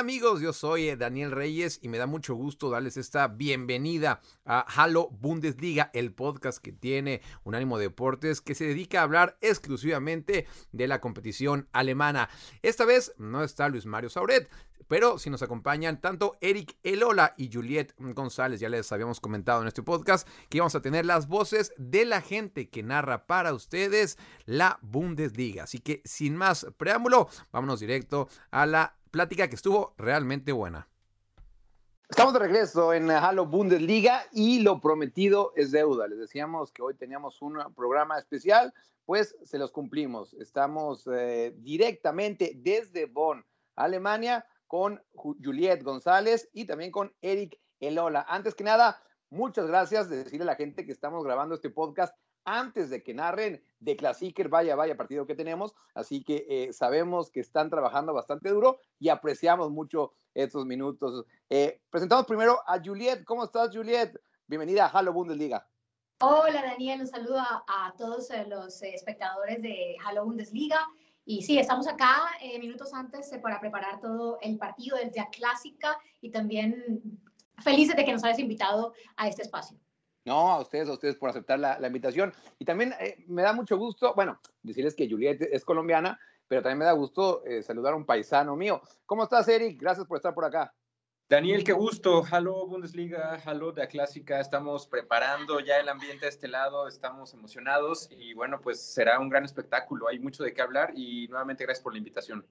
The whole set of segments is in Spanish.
Hola, ¿qué tal amigos? Yo soy eh, Daniel Reyes y me da mucho gusto darles esta bienvenida a Halo Bundesliga, el podcast que tiene Unánimo Deportes que se dedica a hablar exclusivamente de la competición alemana. Esta vez no está Luis Mario Sauret, pero si nos acompañan tanto Eric Elola y Juliet González, ya les habíamos comentado en este podcast que íbamos a tener las voces de la gente que narra para ustedes la Bundesliga. Así que sin más preámbulo, vámonos directo a la plática que estuvo realmente buena. Estamos de regreso en Halo Bundesliga y lo prometido es deuda. Les decíamos que hoy teníamos un programa especial, pues se los cumplimos. Estamos eh, directamente desde Bonn, Alemania, con Juliet González y también con Eric Elola. Antes que nada, muchas gracias de decirle a la gente que estamos grabando este podcast antes de que narren de Clasiker, vaya, vaya partido que tenemos. Así que eh, sabemos que están trabajando bastante duro y apreciamos mucho estos minutos. Eh, presentamos primero a Juliet. ¿Cómo estás, Juliet? Bienvenida a Halo Bundesliga. Hola, Daniel. Un saludo a, a todos eh, los espectadores de Halo Bundesliga. Y sí, estamos acá eh, minutos antes para preparar todo el partido del Día Clásica y también felices de que nos hayas invitado a este espacio. No, a ustedes, a ustedes por aceptar la, la invitación. Y también eh, me da mucho gusto, bueno, decirles que Juliet es colombiana, pero también me da gusto eh, saludar a un paisano mío. ¿Cómo estás, Eric? Gracias por estar por acá. Daniel, qué gusto. Halo Bundesliga, halo de Clásica. Estamos preparando ya el ambiente de este lado, estamos emocionados y bueno, pues será un gran espectáculo. Hay mucho de qué hablar y nuevamente gracias por la invitación.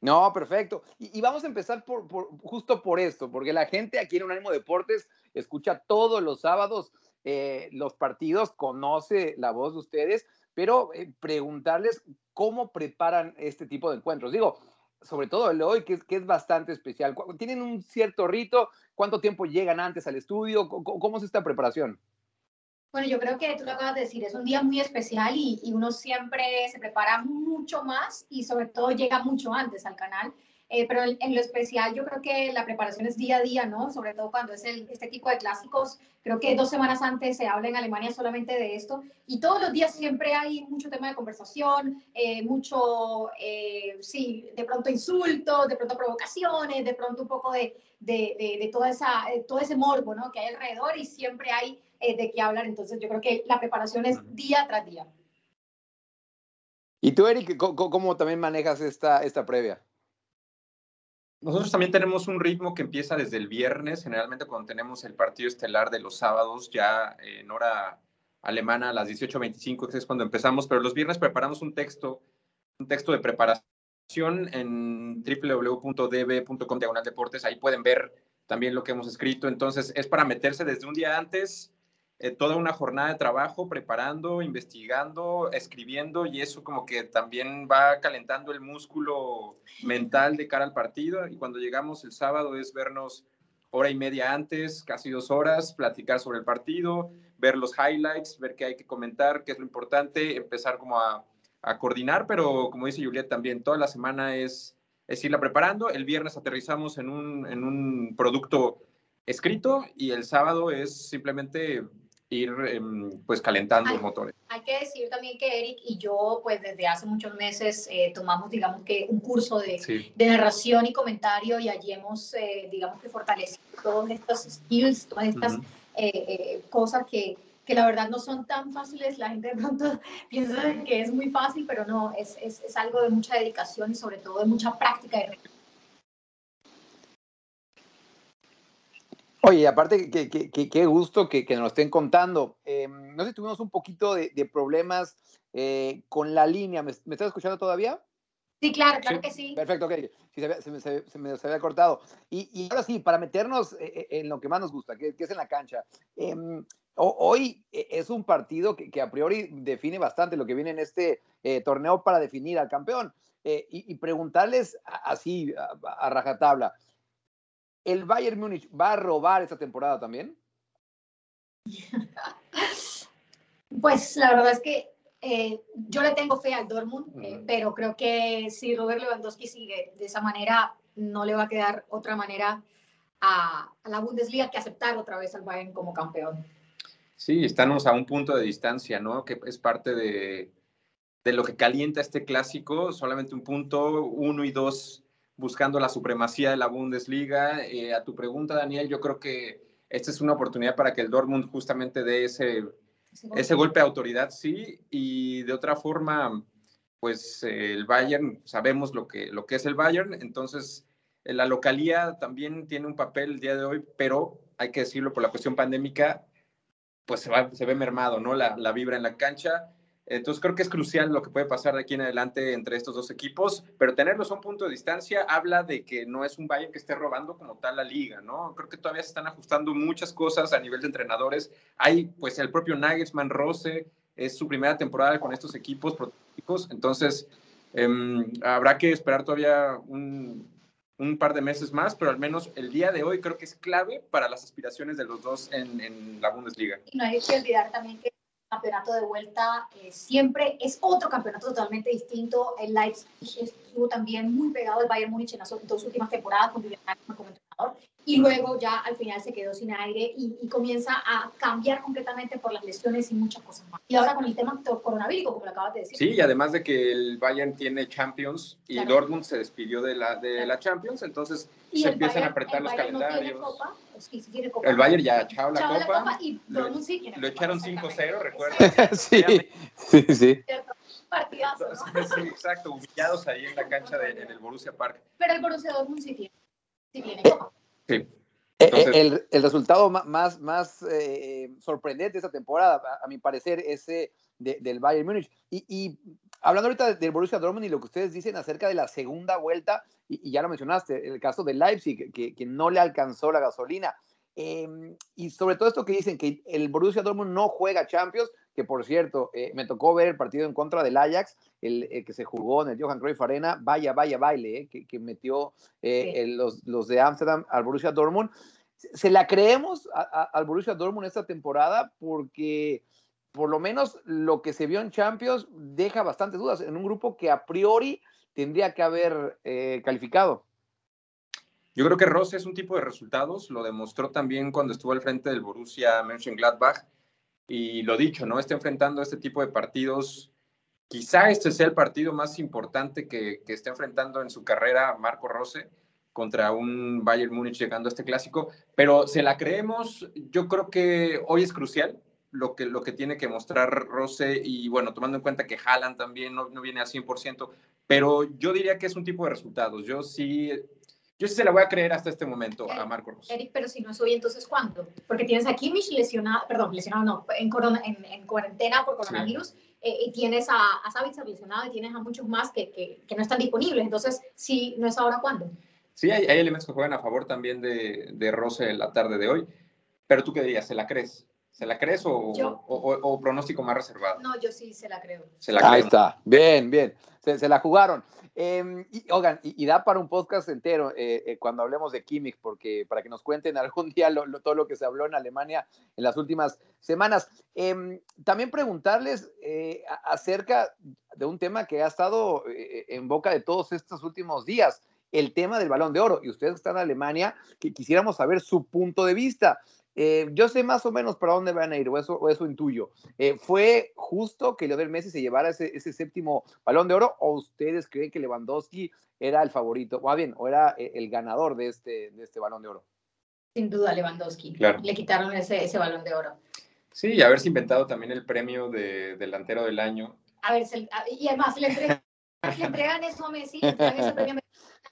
No, perfecto. Y, y vamos a empezar por, por, justo por esto, porque la gente aquí en Unánimo Deportes escucha todos los sábados eh, los partidos, conoce la voz de ustedes, pero eh, preguntarles cómo preparan este tipo de encuentros. Digo, sobre todo el de hoy, que es, que es bastante especial. ¿Tienen un cierto rito? ¿Cuánto tiempo llegan antes al estudio? ¿Cómo, cómo es esta preparación? Bueno, yo creo que tú lo acabas de decir, es un día muy especial y, y, uno siempre se prepara mucho más y sobre todo llega mucho antes al canal. Eh, pero en, lo especial yo creo que la preparación es día a día, ¿no? Sobre todo cuando es el, este tipo de clásicos. Creo que dos semanas antes se habla en Alemania solamente de esto y todos los días siempre hay mucho tema de conversación, eh, mucho, eh, sí, de pronto insultos, de pronto provocaciones, de pronto un poco de, de, de, de toda esa, todo ese morbo, ¿no? Que hay alrededor y siempre hay de qué hablar. Entonces yo creo que la preparación es día tras día. ¿Y tú, Eric, cómo, cómo también manejas esta, esta previa? Nosotros también tenemos un ritmo que empieza desde el viernes, generalmente cuando tenemos el partido estelar de los sábados, ya en hora alemana a las 18.25, que es cuando empezamos, pero los viernes preparamos un texto, un texto de preparación en www.db.com diagonal deportes, ahí pueden ver también lo que hemos escrito, entonces es para meterse desde un día antes, eh, toda una jornada de trabajo preparando, investigando, escribiendo y eso como que también va calentando el músculo mental de cara al partido y cuando llegamos el sábado es vernos hora y media antes, casi dos horas, platicar sobre el partido, ver los highlights, ver qué hay que comentar, qué es lo importante, empezar como a, a coordinar, pero como dice Juliet también, toda la semana es, es irla preparando. El viernes aterrizamos en un, en un producto escrito y el sábado es simplemente ir eh, pues calentando hay, los motores. Hay que decir también que Eric y yo pues desde hace muchos meses eh, tomamos digamos que un curso de, sí. de, narración y comentario y allí hemos eh, digamos que fortalecido todos estos skills, todas estas uh -huh. cosas que, que la verdad no son tan fáciles, la gente de pronto piensa que es muy fácil, pero no, es, es, es algo de mucha dedicación y sobre todo de mucha práctica y Oye, aparte, qué que, que, que, gusto que, nos estén contando. Eh, no sé si tuvimos un poquito de, de problemas eh, con la línea. ¿Me, ¿Me, estás escuchando todavía? Sí, claro, claro sí. que sí. Perfecto, ok. Sí, se, se, me, se, se, me, se había cortado. Y, y, ahora sí, para meternos eh, en lo que más nos gusta, que, es en la cancha. Em, hoy es un partido que, a priori define bastante lo que viene en este torneo para definir al campeón. Y, y, preguntarles así, a, a rajatabla. ¿El Bayern Múnich va a robar esta temporada también? Pues la verdad es que eh, yo le tengo fe al Dortmund, uh -huh. eh, pero creo que si Robert Lewandowski sigue de esa manera, no le va a quedar otra manera a, la Bundesliga que aceptar otra vez al Bayern como campeón. Sí, estamos a un punto de distancia, ¿no? Que es parte de, de lo que calienta este clásico, solamente un punto, uno y dos buscando la supremacía de la Bundesliga. Eh, a tu pregunta, Daniel, yo creo que esta es una oportunidad para que el Dortmund justamente dé ese, ese golpe de autoridad, sí, y de otra forma, pues el Bayern, sabemos lo que, lo que es el Bayern, entonces la localía también tiene un papel el día de hoy, pero hay que decirlo por la cuestión pandémica, pues se, va, se ve mermado, ¿no? La, la vibra en la cancha entonces creo que es crucial lo que puede pasar de aquí en adelante entre estos dos equipos, pero tenerlos a un punto de distancia habla de que no es un Bayern que esté robando como tal la liga, ¿no? Creo que todavía se están ajustando muchas cosas a nivel de entrenadores. Hay pues el propio Nagelsmann Rose, es su primera temporada con estos equipos prototipos, entonces em, habrá que esperar todavía un, un, par de meses más, pero al menos el día de hoy creo que es clave para las aspiraciones de los dos en, en la Bundesliga. Y no hay que olvidar también que campeonato de vuelta eh, siempre es otro campeonato totalmente distinto. El Leipzig estuvo también muy pegado al Bayern Múnich en las dos últimas temporadas como entrenador y luego ya al final se quedó sin aire y, comienza a cambiar completamente por las lesiones y muchas cosas más. Y ahora con el tema coronavirus, como lo acabas de decir. Sí, y además de que el Bayern tiene Champions y Dortmund se despidió de la, de la Champions, entonces se empiezan a apretar los calendarios. El Bayern ya chao la, copa. y Dortmund sí tiene Lo echaron 5-0, recuerda. sí, sí, sí. Partidazo, ¿no? sí, exacto, humillados ahí en la cancha de, en el Borussia Park. Pero el Borussia Dortmund sí tiene, copa. Sí. Eh, eh, el, el, resultado más, más eh, sorprendente de esta temporada, a, mi parecer, es del Bayern Múnich. Y, y, hablando ahorita del Borussia Dortmund y lo que ustedes dicen acerca de la segunda vuelta, y, ya lo mencionaste, el caso de Leipzig, que, que no le alcanzó la gasolina. Em, y sobre todo esto que dicen que el Borussia Dortmund no juega Champions, que por cierto, me tocó ver el partido en contra del Ajax, el, que se jugó en el Johan Cruyff Arena, vaya, vaya baile, eh, que, que, metió eh, los, los, de Amsterdam al Borussia Dortmund. ¿Se la creemos al Borussia Dortmund esta temporada? Porque por lo menos lo que se vio en Champions deja bastantes dudas en un grupo que a priori tendría que haber eh, calificado. Yo creo que Ross es un tipo de resultados, lo demostró también cuando estuvo al frente del Borussia Mönchengladbach y lo dicho, ¿no? Está enfrentando este tipo de partidos Quizá este sea el partido más importante que, que está enfrentando en su carrera Marco Rose contra un Bayern Múnich llegando a este clásico, pero se la creemos, yo creo que hoy es crucial lo que, lo que tiene que mostrar Rose y bueno, tomando en cuenta que Haaland también no, no viene al 100%, pero yo diría que es un tipo de resultados, yo sí yo sí se la voy a creer hasta este momento a Marco Rose. Eric, pero si no es hoy, entonces ¿cuándo? Porque tienes a Kimmich lesionado, perdón, lesionado no, en, corona, en, en cuarentena por coronavirus, eh, y tienes a, a Savitzer lesionado y tienes a muchos más que, que, que, no están disponibles. Entonces, si no es ahora, ¿cuándo? Sí, hay, hay elementos que juegan a favor también de, de Rose en la tarde de hoy. Pero tú qué dirías, ¿se la crees? ¿Se la crees o, o, o, pronóstico más reservado? No, yo sí se la creo. Se la Ahí está, bien, bien. Se, se la jugaron. Eh, y, oigan, y, y, da para un podcast entero eh, eh, cuando hablemos de Kimmich, porque para que nos cuenten algún día lo, lo, todo lo que se habló en Alemania en las últimas semanas. Eh, también preguntarles eh, acerca de un tema que ha estado eh, en boca de todos estos últimos días, el tema del balón de oro. Y ustedes están en Alemania, que quisiéramos saber su punto de vista. Eh, yo sé más o menos para dónde van a ir, o eso, o eso intuyo. Eh, ¿Fue justo que Lionel Messi se llevara ese, ese, séptimo balón de oro o ustedes creen que Lewandowski era el favorito, o bien, o era eh, el ganador de este, de este balón de oro? Sin duda, Lewandowski. Claro. Le quitaron ese, ese balón de oro. Sí, y haberse inventado también el premio de delantero del año. A ver, y además le entregan, le entregan eso a Messi, le entregan ese premio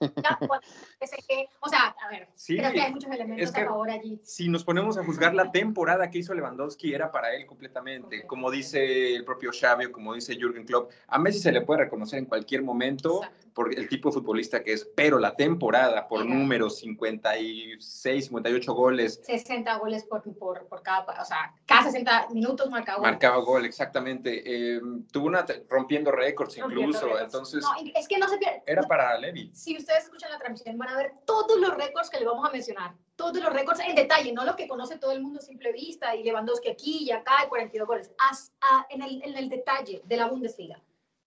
Messi o sea, a ver, sí, creo que hay muchos elementos es que a favor allí. Si nos ponemos a juzgar la temporada que hizo Lewandowski, era para él completamente. Okay. Como dice el propio Xavi, como dice Jürgen Klopp, a Messi se le puede reconocer en cualquier momento Exacto. por el tipo de futbolista que es, pero la temporada, por números, 56, 58 goles. 60 goles por, por, por cada, o sea, cada 60 minutos marcaba gol. Marcaba gol, exactamente. Eh, tuvo una, rompiendo récords incluso, récords. entonces... No, es que no se pierde. Era para Levy. Si ustedes escuchan la transmisión van a ver todos los récords que le vamos a mencionar, todos los récords en detalle, no lo que conoce todo el mundo a simple vista y Lewandowski aquí y acá y 42 goles, As, a, en, el, en, el, detalle de la Bundesliga.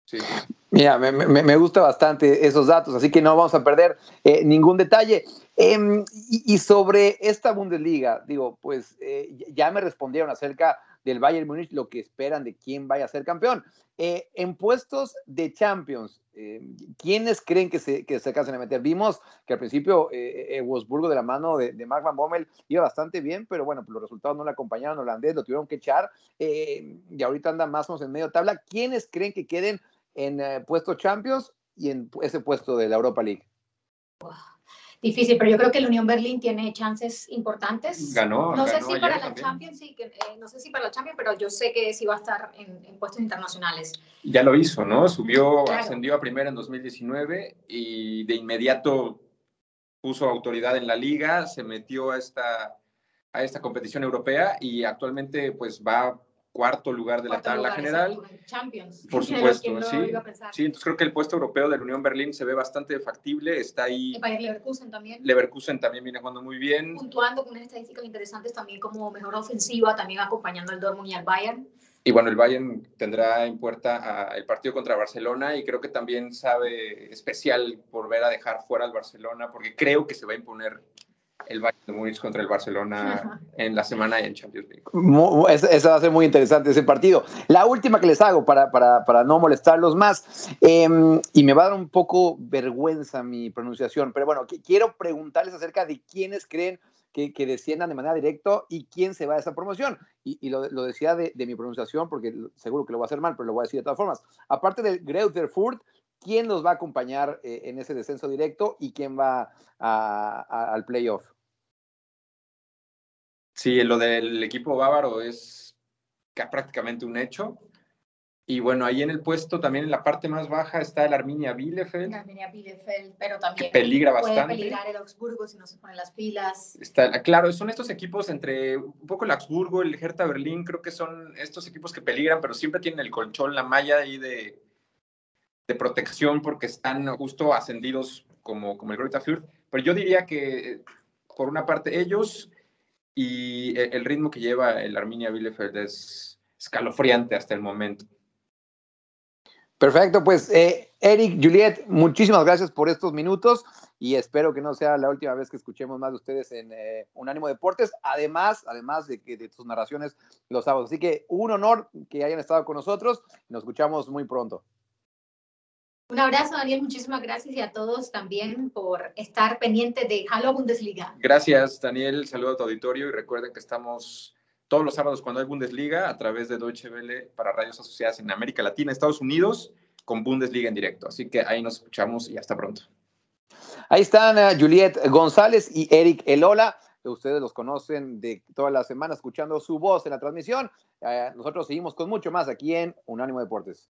Sí. Mira, me, me, me, gusta bastante esos datos, así que no vamos a perder eh, ningún detalle. Em, y, sobre esta Bundesliga, digo, pues eh, ya me respondieron acerca del Bayern Múnich lo que esperan de quién vaya a ser campeón. Eh, en puestos de Champions, eh, ¿quiénes creen que se, que se alcancen a meter? Vimos que al principio eh, Wolfsburgo de la mano de, de, Mark Van Bommel iba bastante bien, pero bueno, los resultados no le acompañaron holandés, lo tuvieron que echar y ahorita anda más o menos en medio tabla. ¿Quiénes creen que queden en puestos Champions y en ese puesto de la Europa League? Difícil, pero yo creo que la Unión Berlín tiene chances importantes. Ganó. No sé si para la Champions, sí, eh, no sé si para la Champions, pero yo sé que sí va a estar en, puestos internacionales. Ya lo hizo, ¿no? Subió, ascendió a primera en 2019 y de inmediato puso autoridad en la liga, se metió a esta, a esta competición europea y actualmente pues va cuarto lugar de la tabla general. Champions. Por supuesto, sí. Sí, entonces creo que el puesto europeo de la Unión Berlín se ve bastante factible, está ahí. Para Leverkusen también. Leverkusen también viene jugando muy bien. Puntuando con unas estadísticas interesantes también como mejor ofensiva, también acompañando al Dortmund y al Bayern. Y bueno, el Bayern tendrá en puerta el partido contra Barcelona y creo que también sabe especial por ver a dejar fuera al Barcelona porque creo que se va a imponer el Bayern de Múnich contra el Barcelona en la semana en Champions League. Ese va a ser muy interesante ese partido. La última que les hago para, para, para no molestarlos más, em, y me va a dar un poco vergüenza mi pronunciación, pero bueno, quiero preguntarles acerca de quiénes creen que, que, desciendan de manera directa y quién se va a esa promoción. Y, lo, lo, decía de, de, mi pronunciación porque seguro que lo voy a hacer mal, pero lo voy a decir de todas formas. Aparte del Greuther Furt, quién nos va a acompañar eh, en ese descenso directo y quién va al playoff. Sí, lo del equipo bávaro es prácticamente un hecho. Y bueno, ahí en el puesto, también en la parte más baja, está el Arminia Bielefeld. Arminia Bielefeld, pero también peligra puede bastante. peligrar el Augsburgo si no se ponen las pilas. Está, claro, son estos equipos entre un poco el Augsburgo, el Hertha Berlín, creo que son estos equipos que peligran, pero siempre tienen el colchón, la malla ahí de, de protección porque están justo ascendidos como, como el Greuther Fürth. Pero yo diría que, por una parte, ellos y e, el ritmo que lleva el Arminia Bielefeld es escalofriante hasta el momento. Perfecto, pues eh, Eric, Juliet, muchísimas gracias por estos minutos y espero que no sea la última vez que escuchemos más de ustedes en eh, Unánimo Deportes, además, además de, que, de tus narraciones los sábados. Así que un honor que hayan estado con nosotros nos escuchamos muy pronto. Un abrazo, Daniel. Muchísimas gracias y a todos también por estar pendientes de Halo Bundesliga. Gracias, Daniel. Saludo a tu auditorio y recuerden que estamos todos los sábados cuando hay Bundesliga a través de Deutsche Welle para radios asociadas en América Latina, Estados Unidos, con Bundesliga en directo. Así que ahí nos escuchamos y hasta pronto. Ahí están uh, Juliet González y Eric Elola. Ustedes los conocen de toda la semana escuchando su voz en la transmisión. Uh, nosotros seguimos con mucho más aquí en Unánimo Deportes.